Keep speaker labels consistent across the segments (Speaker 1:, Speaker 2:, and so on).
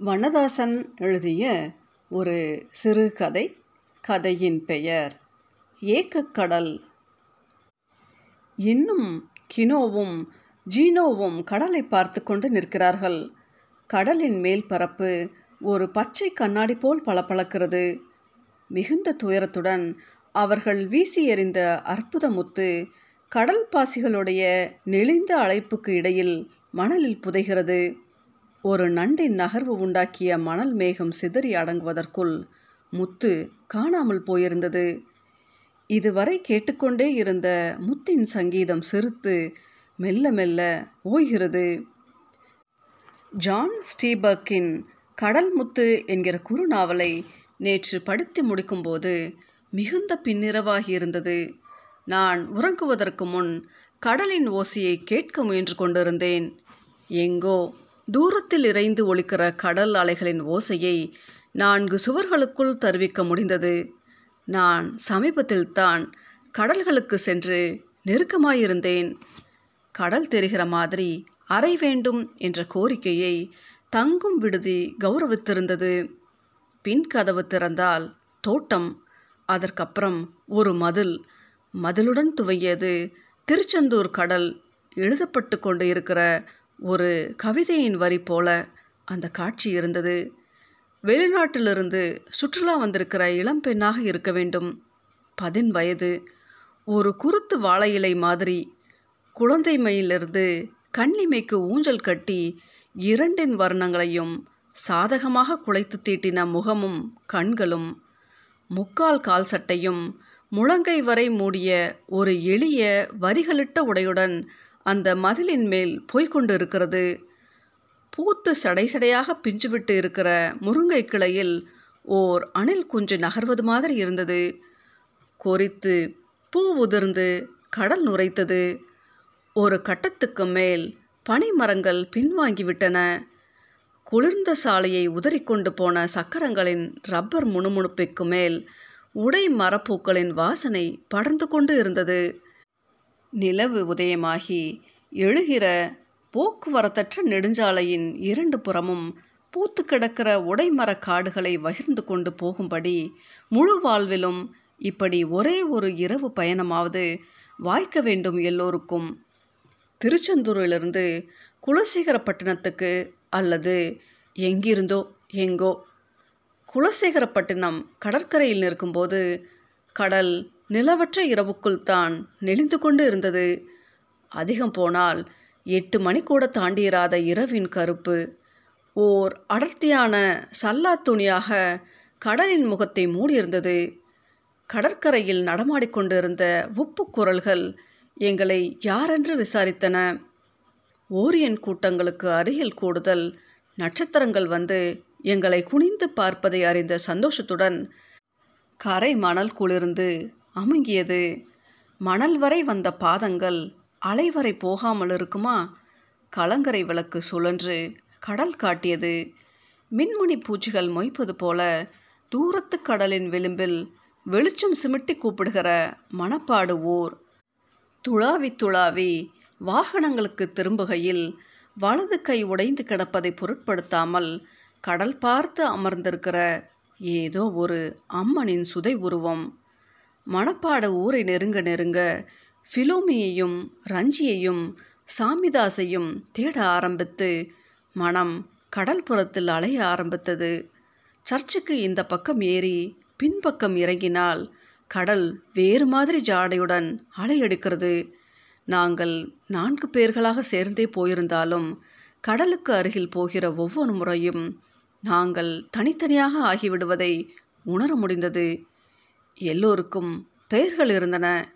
Speaker 1: வண்ணதாசன் எழுதிய ஒரு சிறுகதை கதையின் பெயர் ஏக்கக்கடல் இன்னும் கினோவும் ஜீனோவும் கடலை பார்த்து கொண்டு நிற்கிறார்கள். கடலின் மேல் பரப்பு ஒரு பச்சை கண்ணாடி போல் பளபளக்கிறது. மிகுந்த துயரத்துடன் அவர்கள் வீசி எறிந்த அற்புத முத்து கடல் பாசிகளுடைய நெளிந்த அழைப்புக்கு இடையில் மணலில் புதைகிறது. ஒரு நண்டின் நகர்வு உண்டாக்கிய மணல் மேகம் சிதறி அடங்குவதற்குள் முத்து காணாமல் போயிருந்தது. இதுவரை கேட்டுக்கொண்டே இருந்த முத்தின் சங்கீதம் சிறுத்து மெல்ல மெல்ல ஓய்கிறது. ஜான் ஸ்டீபர்க்கின் கடல் முத்து என்கிற குறுநாவலை நேற்று படித்து முடிக்கும்போது மிகுந்த பின்னிரவாகி இருந்தது. நான் உறங்குவதற்கு முன் கடலின் ஓசையை கேட்க முயன்று கொண்டிருந்தேன். எங்கோ தூரத்தில் இறைந்து ஒழிக்கிற கடல் அலைகளின் ஓசையை நான்கு சுவர்களுக்குள் தருவிக்க முடிந்தது. நான் சமீபத்தில்தான் கடல்களுக்கு சென்று நெருக்கமாயிருந்தேன். கடல் தெரிகிற மாதிரி அறை வேண்டும் என்ற கோரிக்கையை தங்கும் விடுதி கௌரவித்திருந்தது. பின் கதவு திறந்தால் தோட்டம் அதற்கப்புறம் ஒரு மதில். மதிலுடன் துவங்கியது திருச்செந்தூர் கடல். எழுதப்பட்டு கொண்டு இருக்கிற ஒரு கவிதையின் வரி போல அந்த காட்சி இருந்தது. வெளிநாட்டிலிருந்து சுற்றுலா வந்திருக்கிற இளம்பெண்ணாக இருக்க வேண்டும். பதின் வயது. ஒரு குருத்து வாழை இலை மாதிரி. குழந்தைமையிலிருந்து கண்ணிமைக்கு ஊஞ்சல் கட்டி இரண்டின் வர்ணங்களையும் சாதகமாக குலைத்து தீட்டின முகமும் கண்களும் முக்கால் கால் சட்டையும் முழங்கை வரை மூடிய ஒரு எளிய வரிகளிட்ட உடையுடன் அந்த மதிலின் மேல் போய்கொண்டு இருக்கிறது பூத்து சடை சடையாக பிஞ்சுவிட்டு இருக்கிற முருங்கை கிளையில் ஓர் அணில் குஞ்சு நகர்வது மாதிரி இருந்தது. கொறித்து பூ உதிர்ந்து கடல் நுரைத்தது. ஒரு கட்டத்துக்கு மேல் பனிமரங்கள் பின்வாங்கிவிட்டன குளிர்ந்த சாலையை உதறிக்கொண்டு போன சக்கரங்களின் ரப்பர் முணுமுணுப்பிற்கு மேல் உடை மரப்பூக்களின் வாசனை படர்ந்து கொண்டு இருந்தது. நிலவு உதயமாகி எழுகிற போக்குவரத்தற்ற நெடுஞ்சாலையின் இரண்டு புறமும் பூத்து கிடக்கிற உடைமர காடுகளை வகிர்ந்து கொண்டு போகும்படி முழு வாழ்விலும் இப்படி ஒரே ஒரு இரவு பயணமாவது வாய்க்க வேண்டும் எல்லோருக்கும். திருச்செந்தூரிலிருந்து குலசேகரப்பட்டினத்துக்கு அல்லது எங்கிருந்தோ எங்கோ. குலசேகரப்பட்டினம் கடற்கரையில் நிற்கும்போது கடல் நிலவற்ற இரவுக்குள் தான் நெளிந்து கொண்டு இருந்தது. அதிகம் போனால் எட்டு மணி கூட தாண்டியிராத இரவின் கருப்பு. ஓர் அடர்த்தியான சல்லா துணியாக கடலின் முகத்தை மூடியிருந்தது. கடற்கரையில் நடமாடிக்கொண்டிருந்த உப்பு குரல்கள் எங்களை யாரென்று விசாரித்தன? ஓரியன் கூட்டங்களுக்கு அருகில் கூடுதல் நட்சத்திரங்கள் வந்து எங்களை குனிந்து பார்ப்பதை அறிந்த சந்தோஷத்துடன் கரை மணல் குளிர்ந்து அமுங்கியது. மணல் வரை வந்த பாதங்கள் அலைவரை போகாமல் இருக்குமா? கலங்கரை விளக்கு சுழன்று கடல் காட்டியது. மின்முனி பூச்சிகள் மொய்ப்பது போல தூரத்து கடலின் விளிம்பில் வெளிச்சம் சிமிட்டி கூப்பிடுகிற மணப்பாடு ஊர் துளாவி துளாவி வாகனங்களுக்கு திரும்புகையில் வலது கை உடைந்து கிடப்பதை பொருட்படுத்தாமல் கடல் பார்த்து அமர்ந்திருக்கிற ஏதோ ஒரு அம்மனின் சுதை உருவம். மணப்பாடு ஊரை நெருங்க நெருங்க ஃபிலோமியையும் ரஞ்சியையும் சாமிதாசையும் தேட ஆரம்பித்து மனம் கடல் புறத்தில் அலைய ஆரம்பித்தது. சர்ச்சுக்கு இந்த பக்கம் ஏறி பின்பக்கம் இறங்கினால் கடல் வேறு மாதிரி ஜாடையுடன் அலையெடுக்கிறது நாங்கள் நான்கு பேர்களாக சேர்ந்தே போயிருந்தாலும் கடலுக்கு அருகில் போகிற ஒவ்வொரு முறையும் நாங்கள் தனித்தனியாக ஆகிவிடுவதை உணர முடிந்தது. எல்லோருக்கும் பெயர்கள் இருந்தன.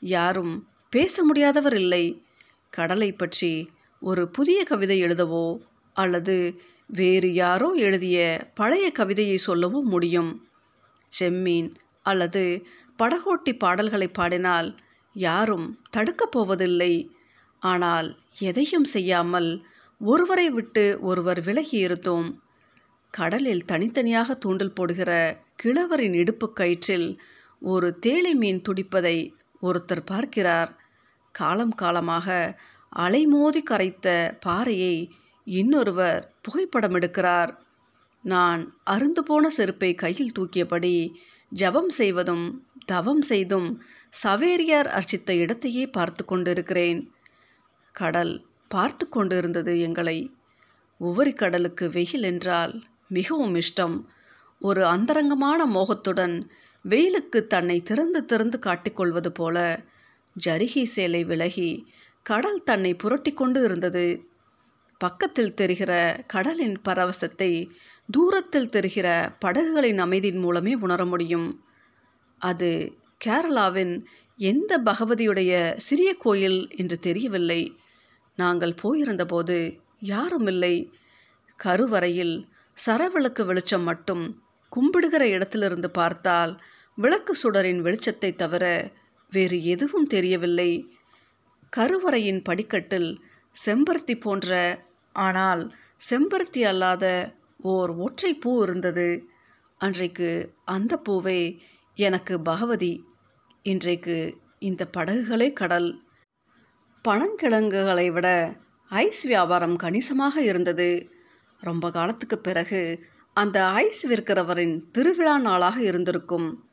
Speaker 1: யாரும் பேச முடியாதவர் இல்லை. கடலை பற்றி ஒரு புதிய கவிதை எழுதவோ அல்லது வேறு யாரோ எழுதிய பழைய கவிதையை சொல்லவோ முடியும். செம்மீன் அல்லது படகோட்டி பாடல்களை பாடினால் யாரும் தடுக்கப் போவதில்லை. ஆனால் எதையும் செய்யாமல் ஒருவரை விட்டு ஒருவர் விலகி இருந்தோம் கடலில் தனித்தனியாக தூண்டல் போடுகிற கிழவரின் இடுப்பு கயிற்றில் ஒரு தேளை மீன் துடிப்பதை ஒருத்தர் பார்க்கிறார். காலம் காலமாக அலைமோதி கரைத்த பாறையை இன்னொருவர் புகைப்படம் எடுக்கிறார். நான் அருந்து போன செருப்பை கையில் தூக்கியபடி ஜபம் செய்வதும் தவம் செய்தும் சவேரியார் அர்ச்சித்த இடத்தையே பார்த்து கொண்டிருக்கிறேன். கடல் பார்த்து கொண்டிருந்தது எங்களை. உவரி கடலுக்கு வெயில் என்றால் மிகவும் இஷ்டம். ஒரு அந்தரங்கமான மோகத்துடன் வெயிலுக்கு தன்னை திறந்து திறந்து காட்டிக்கொள்வது போல ஜரிகி சேலை விலகி கடல் தன்னை புரட்டி கொண்டு இருந்தது. பக்கத்தில் தெரிகிற கடலின் பரவசத்தை தூரத்தில் தெரிகிற படகுகளின் அமைதியின் மூலமே உணர முடியும். அது கேரளாவின் எந்த பகவதியுடைய சிறிய கோயில் என்று தெரியவில்லை. நாங்கள் போயிருந்தபோது யாரும் இல்லை கருவறையில் சரவிளக்கு வெளிச்சம் மட்டும் கும்பிடுகிற இடத்திலிருந்து பார்த்தால் விளக்கு சுடரின் வெளிச்சத்தை தவிர வேறு எதுவும் தெரியவில்லை. கருவறையின் படிக்கட்டில் செம்பருத்தி போன்ற ஆனால் செம்பருத்தி அல்லாத ஓர் ஒற்றை பூ இருந்தது. அன்றைக்கு அந்த பூவே எனக்கு பகவதி இன்றைக்கு இந்த படகுகளே கடல். பனங்கிழங்குகளை விட ஐஸ் வியாபாரம் கணிசமாக இருந்தது. ரொம்ப காலத்துக்கு பிறகு அந்த ஐஸ் விற்கிறவரின் திருவிழா நாளாக இருந்திருக்கும்.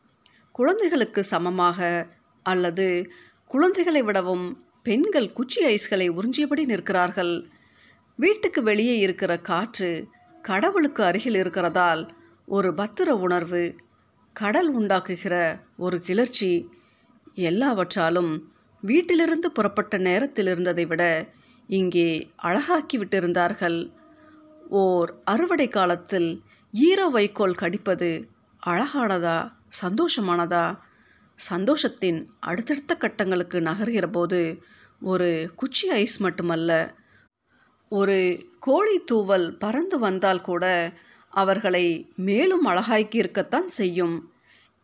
Speaker 1: குழந்தைகளுக்கு சமமாக அல்லது குழந்தைகளை விடவும் பெண்கள் குச்சி ஐஸ்களை உறிஞ்சியபடி நிற்கிறார்கள். வீட்டுக்கு வெளியே இருக்கிற காற்று கடவுளுக்கு அருகில் இருக்கிறதால் ஒரு பத்திர உணர்வு கடல் உண்டாக்குகிற ஒரு கிளர்ச்சி எல்லாவற்றாலும் வீட்டிலிருந்து புறப்பட்ட நேரத்தில் இருந்ததை விட இங்கே அழகாக்கி விட்டிருந்தார்கள். ஓர் அறுவடை காலத்தில் ஈர வைக்கோல் கடிப்பது அழகானதா சந்தோஷமானதா? சந்தோஷத்தின் அடுத்தடுத்த கட்டங்களுக்கு நகர்கிற போது ஒரு குச்சி ஐஸ் மட்டுமல்ல ஒரு கோழி தூவல் பறந்து வந்தால் கூட அவர்களை மேலும் அழகாக்கி இருக்கத்தான் செய்யும்.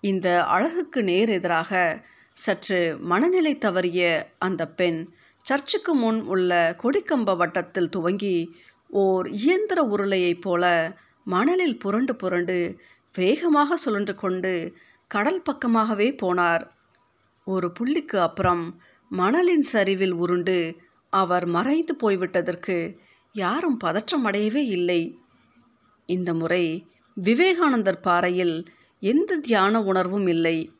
Speaker 1: இந்த அழகுக்கு நேர் எதிராக சற்று மனநிலை தவறிய அந்த பெண் சர்ச்சுக்கு முன் உள்ள கொடிக்கம்ப வட்டத்தில் துவங்கி ஓர் இயந்திர உருளையைப் போல மணலில் புரண்டு புரண்டு வேகமாக சுழன்று கொண்டு கடல் பக்கமாகவே போனார். ஒரு புள்ளிக்கு அப்புறம் மணலின் சரிவில் உருண்டு அவர் மறைந்து போய்விட்டதற்கு யாரும் பதற்றம் அடையவே இல்லை. இந்த முறை விவேகானந்தர் பாறையில் எந்த தியான உணர்வும் இல்லை.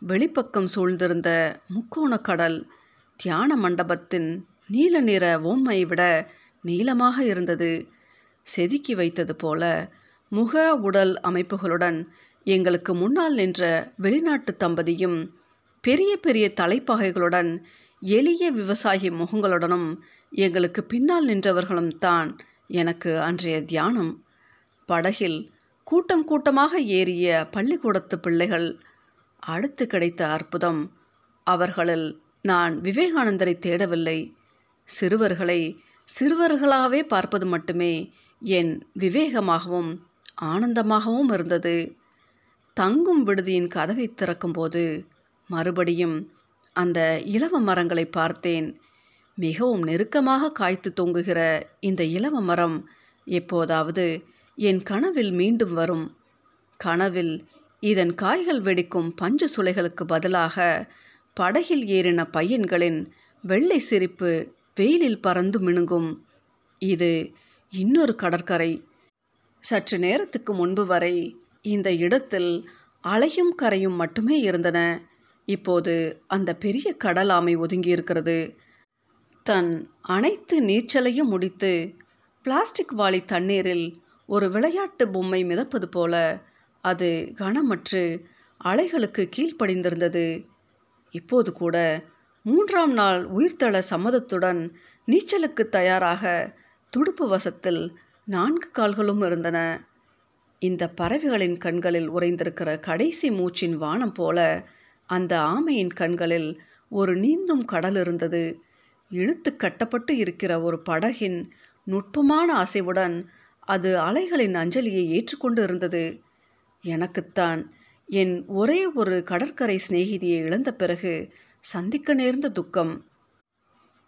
Speaker 1: வெளிப்பக்கம் சூழ்ந்திருந்த முக்கோண கடல் தியான மண்டபத்தின் நீல நிற ஓம்மை விட நீளமாக இருந்தது. செதுக்கி வைத்தது போல முக உடல் அமைப்புகளுடன் எங்களுக்கு முன்னால் நின்ற வெளிநாட்டு தம்பதியும் பெரிய பெரிய தலைப்பாகைகளுடன் எளிய விவசாயி முகங்களுடனும் எங்களுக்கு பின்னால் நின்றவர்களும் தான் எனக்கு அன்றைய தியானம். படகில் கூட்டம் கூட்டமாக ஏறிய பள்ளிக்கூடத்து பிள்ளைகள் அடுத்து கிடைத்த அற்புதம் அவர்களில் நான் விவேகானந்தரை தேடவில்லை. சிறுவர்களை சிறுவர்களாகவே பார்ப்பது மட்டுமே என் விவேகமாகவும் ஆனந்தமாகவும் இருந்தது. தங்கும் விடுதியின் கதவை திறக்கும்போது மறுபடியும் அந்த இலவ மரங்களை பார்த்தேன். மிகவும் நெருக்கமாக காய்த்து தொங்குகிற இந்த இலவ மரம் எப்போதாவது என் கனவில் மீண்டும் வரும். கனவில் இதன் காய்கள் வெடிக்கும் பஞ்சு சுளைகளுக்கு பதிலாக படகில் ஏறின பையன்களின் வெள்ளை சிரிப்பு வெயிலில் பறந்து மினுங்கும். இது இன்னொரு கடற்கரை. சற்று நேரத்துக்கு முன்பு வரை இந்த இடத்தில் அலையும் கரையும் மட்டுமே இருந்தன. இப்போது அந்த பெரிய கடல் ஆமை ஒதுங்கியிருக்கிறது. தன் அனைத்து நீச்சலையும் முடித்து பிளாஸ்டிக் வாளி தண்ணீரில் ஒரு விளையாட்டு பொம்மை மிதப்பது போல அது கனமற்று அலைகளுக்கு கீழ்ப்படிந்திருந்தது. இப்போது கூட மூன்றாம் நாள் உயிர்த்தள சம்மதத்துடன் நீச்சலுக்கு தயாராக துடுப்பு வசத்தில் நான்கு கால்களும் இருந்தன. இந்த பறவைகளின் கண்களில் உறைந்திருக்கிற கடைசி மூச்சின் வானம் போல அந்த ஆமையின் கண்களில் ஒரு நீந்தும் கடல் இருந்தது. இழுத்து கட்டப்பட்டு இருக்கிற ஒரு படகின் நுட்பமான அசைவுடன் அது அலைகளின் அஞ்சலியை ஏற்றுக்கொண்டு இருந்தது. எனக்குத்தான் என் ஒரே ஒரு கடற்கரை சிநேகிதியை இழந்த பிறகு சந்திக்க நேர்ந்த துக்கம்.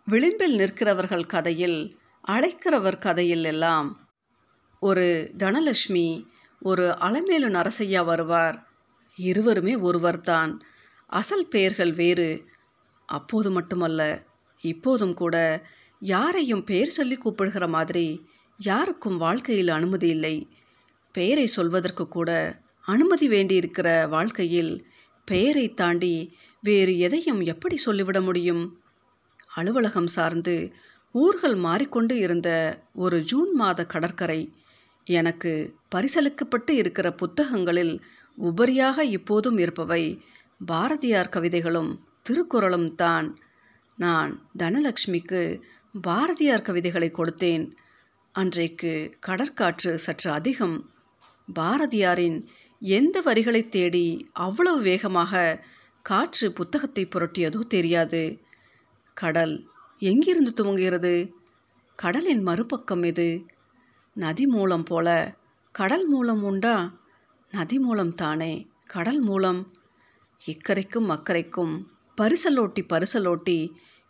Speaker 1: விளிம்பில் நிற்கிறவர்கள் கதையில் அழைக்கிறவர் கதையில் எல்லாம் ஒரு தனலட்சுமி ஒரு அலமேலு நரசையா வருவார். இருவருமே ஒருவர்தான். அசல் பெயர்கள் வேறு. அப்போது மட்டுமல்ல இப்போதும் கூட யாரையும் பெயர் சொல்லி கூப்பிடுகிற மாதிரி யாருக்கும் வாழ்க்கையில் அனுமதி இல்லை. பெயரை சொல்வதற்கு கூட அனுமதி வேண்டியிருக்கிற வாழ்க்கையில் பெயரை தாண்டி வேறு எதையும் எப்படி சொல்லிவிட முடியும்? அலுவலகம் சார்ந்து ஊர்கள் மாறிக்கொண்டு இருந்த ஒரு ஜூன் மாத கடற்கரை எனக்கு பரிசளிக்கப்பட்டு இருக்கிற புத்தகங்களில் உபரியாக இப்போதும் இருப்பவை பாரதியார் கவிதைகளும் திருக்குறளும் தான். நான் தனலக்ஷ்மிக்கு பாரதியார் கவிதைகளை கொடுத்தேன். அன்றைக்கு கடற்காற்று சற்று அதிகம். பாரதியாரின் எந்த வரிகளை தேடி அவ்வளவு வேகமாக காற்று புத்தகத்தை புரட்டியதோ தெரியாது. கடல் எங்கிருந்து துவங்குகிறது? கடலின் மறுபக்கம் எது? நதி மூலம் போல கடல் மூலம் உண்டா? நதி மூலம் தானே கடல் மூலம். இக்கரைக்கும் அக்கறைக்கும் பரிசலோட்டி பரிசலோட்டி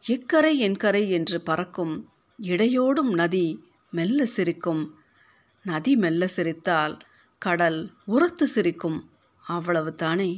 Speaker 1: இக்கரை என்கரை என்று பறக்கும் இடையோடும் நதி மெல்ல சிரிக்கும். நதி மெல்ல சிரித்தால் கடல் உரத்து சிரிக்கும். அவ்வளவு தானே